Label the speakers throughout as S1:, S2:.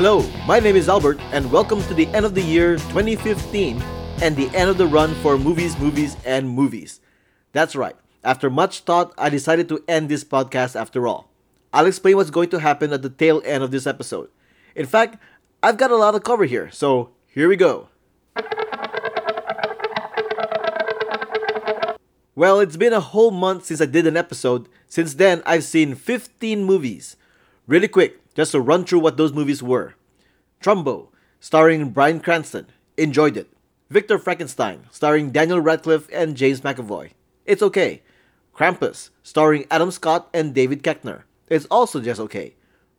S1: Hello, my name is Albert, and welcome to the end of the year 2015 and the end of the run for movies, movies, and movies. That's right. After much thought, I decided to end this podcast after all. I'll explain what's going to happen at the tail end of this episode. In fact, I've got a lot to cover here, so here we go. Well, it's been a whole month since I did an episode. Since then, I've seen 15 movies. Really quick, just to run through what those movies were. Trumbo, starring Bryan Cranston. Enjoyed it. Victor Frankenstein, starring Daniel Radcliffe and James McAvoy. It's okay. Krampus, starring Adam Scott and David Koechner. It's also just okay.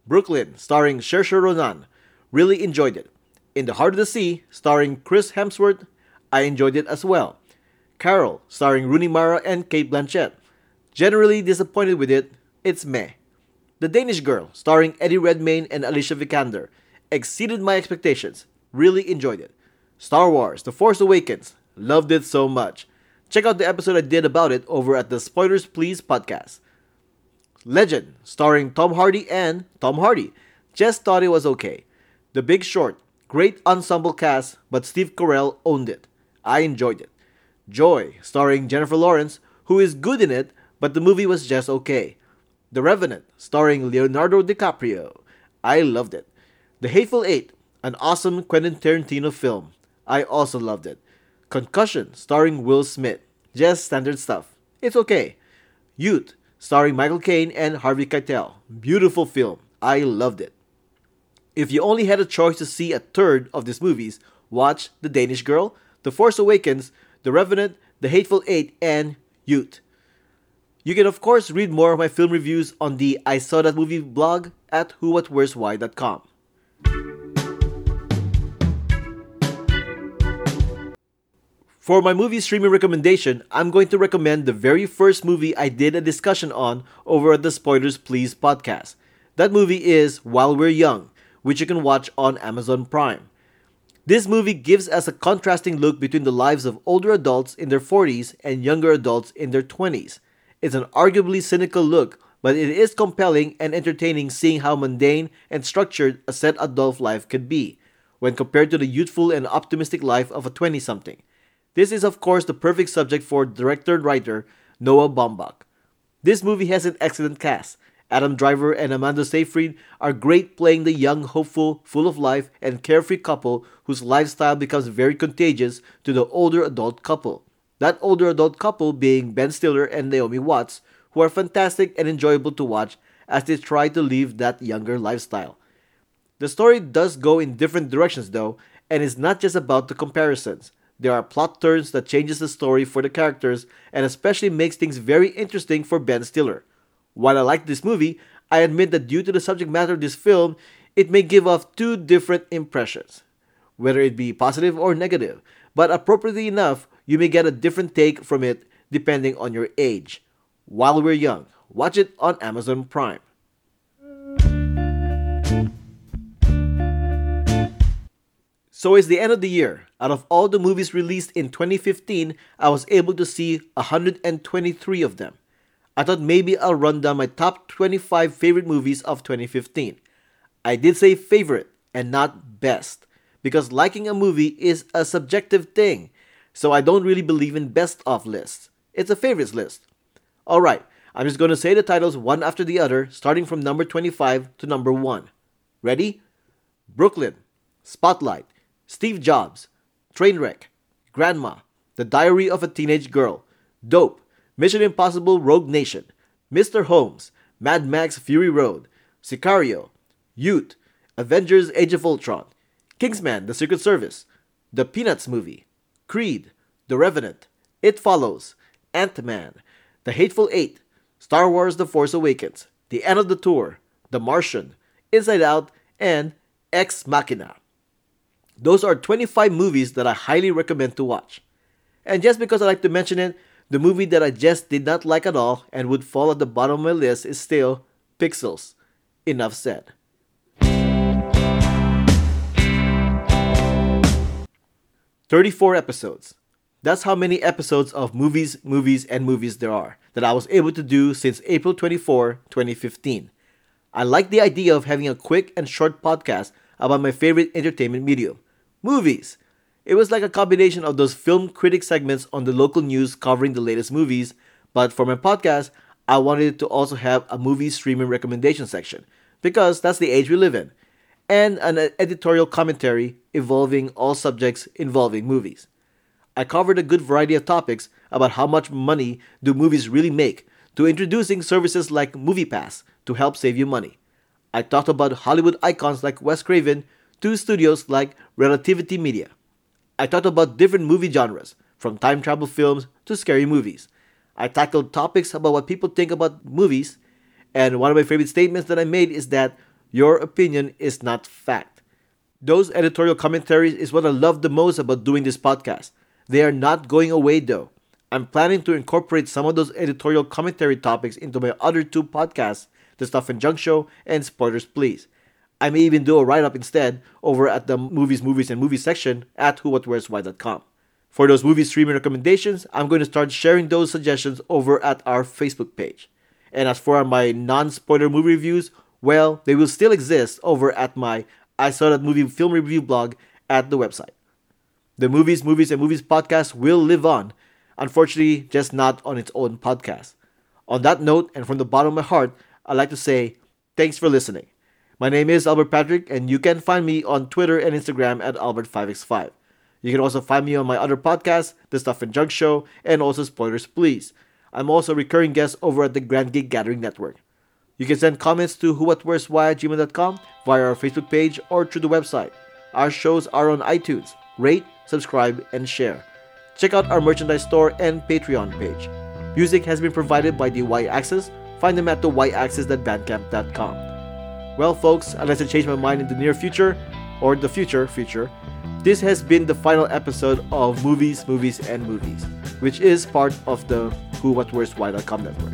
S1: Brooklyn, starring Saoirse Ronan. Really enjoyed it. In the Heart of the Sea, starring Chris Hemsworth. I enjoyed it as well. Carol, starring Rooney Mara and Cate Blanchett. Generally disappointed with it. It's meh. The Danish Girl, starring Eddie Redmayne and Alicia Vikander, exceeded my expectations. Really enjoyed it. Star Wars The Force Awakens, loved it so much. Check out the episode I did about it over at the Spoilers Please podcast. Legend, starring Tom Hardy and Tom Hardy, just thought it was okay. The Big Short, great ensemble cast, but Steve Carell owned it. I enjoyed it. Joy, starring Jennifer Lawrence, who is good in it, but the movie was just okay. The Revenant, starring Leonardo DiCaprio. I loved it. The Hateful Eight, an awesome Quentin Tarantino film. I also loved it. Concussion, starring Will Smith. Just standard stuff. It's okay. Youth, starring Michael Caine and Harvey Keitel. Beautiful film. I loved it. If you only had a choice to see a third of these movies, watch The Danish Girl, The Force Awakens, The Revenant, The Hateful Eight, and Youth. You can of course read more of my film reviews on the I Saw That Movie blog at whowhatwhereswhy.com. For my movie streaming recommendation, I'm going to recommend the very first movie I did a discussion on over at the Spoilers Please podcast. That movie is While We're Young, which you can watch on Amazon Prime. This movie gives us a contrasting look between the lives of older adults in their 40s and younger adults in their 20s. It's an arguably cynical look, but it is compelling and entertaining seeing how mundane and structured a set adult life could be when compared to the youthful and optimistic life of a 20 something. This is, of course, the perfect subject for director and writer Noah Baumbach. This movie has an excellent cast. Adam Driver and Amanda Seyfried are great playing the young, hopeful, full of life, and carefree couple whose lifestyle becomes very contagious to the older adult couple. That older adult couple being Ben Stiller and Naomi Watts, who are fantastic and enjoyable to watch as they try to leave that younger lifestyle. The story does go in different directions though, and is not just about the comparisons. There are plot turns that changes the story for the characters and especially makes things very interesting for Ben Stiller. While I like this movie, I admit that due to the subject matter of this film, it may give off two different impressions, whether it be positive or negative, but appropriately enough, you may get a different take from it depending on your age. While we're young, watch it on Amazon Prime. So it's the end of the year. Out of all the movies released in 2015, I was able to see 123 of them. I thought maybe I'll run down my top 25 favorite movies of 2015. I did say favorite and not best because liking a movie is a subjective thing, so I don't really believe in best of lists. It's a favorites list. Alright, I'm just going to say the titles one after the other, starting from number 25 to number 1. Ready? Brooklyn, Spotlight, Steve Jobs, Trainwreck, Grandma, The Diary of a Teenage Girl, Dope, Mission Impossible Rogue Nation, Mr. Holmes, Mad Max Fury Road, Sicario, Youth, Avengers Age of Ultron, Kingsman The Secret Service, The Peanuts Movie, Creed, The Revenant, It Follows, Ant Man, The Hateful Eight, Star Wars The Force Awakens, The End of the Tour, The Martian, Inside Out, and Ex Machina. Those are 25 movies that I highly recommend to watch. And just because I like to mention it, the movie that I just did not like at all and would fall at the bottom of my list is still Pixels. Enough said. Thirty-four episodes. That's how many episodes of movies, movies, and movies there are that I was able to do since April 24, 2015. I like the idea of having a quick and short podcast about my favorite entertainment medium movies. It was like a combination of those film critic segments on the local news covering the latest movies, but for my podcast, I wanted to also have a movie streaming recommendation section because that's the age we live in, and an editorial commentary involving all subjects involving movies. I covered a good variety of topics about how much money do movies really make to introducing services like MoviePass to help save you money. I talked about Hollywood icons like Wes Craven to studios like Relativity Media. I talked about different movie genres, from time travel films to scary movies. I tackled topics about what people think about movies, and one of my favorite statements that I made is that your opinion is not fact. Those editorial commentaries is what I love the most about doing this podcast. They are not going away though. I'm planning to incorporate some of those editorial commentary topics into my other two podcasts, The Stuff and Junk Show and Spoilers Please. I may even do a write up instead over at the Movies, Movies, and Movies section at whowhatwhereswhy.com. For those movie streaming recommendations, I'm going to start sharing those suggestions over at our Facebook page. And as for my non spoiler movie reviews, well, they will still exist over at my I Saw That Movie film review blog at the website. The Movies, Movies, and Movies podcast will live on. Unfortunately, just not on its own podcast. On that note, and from the bottom of my heart, I'd like to say thanks for listening. My name is Albert Patrick, and you can find me on Twitter and Instagram at Albert5x5. You can also find me on my other podcast, The Stuff and Junk Show, and also Spoilers Please. I'm also a recurring guest over at the Grand Geek Gathering Network. You can send comments to whowhatwhereswhy at gmail.com via our Facebook page or through the website. Our shows are on iTunes. Rate, subscribe, and share. Check out our merchandise store and Patreon page. Music has been provided by the Y Axis. Find them at the yaxis.bandcamp.com. Well, folks, unless I change my mind in the near future, or the future future, this has been the final episode of Movies, Movies, and Movies, which is part of the Who, What, Where's, Why.com network.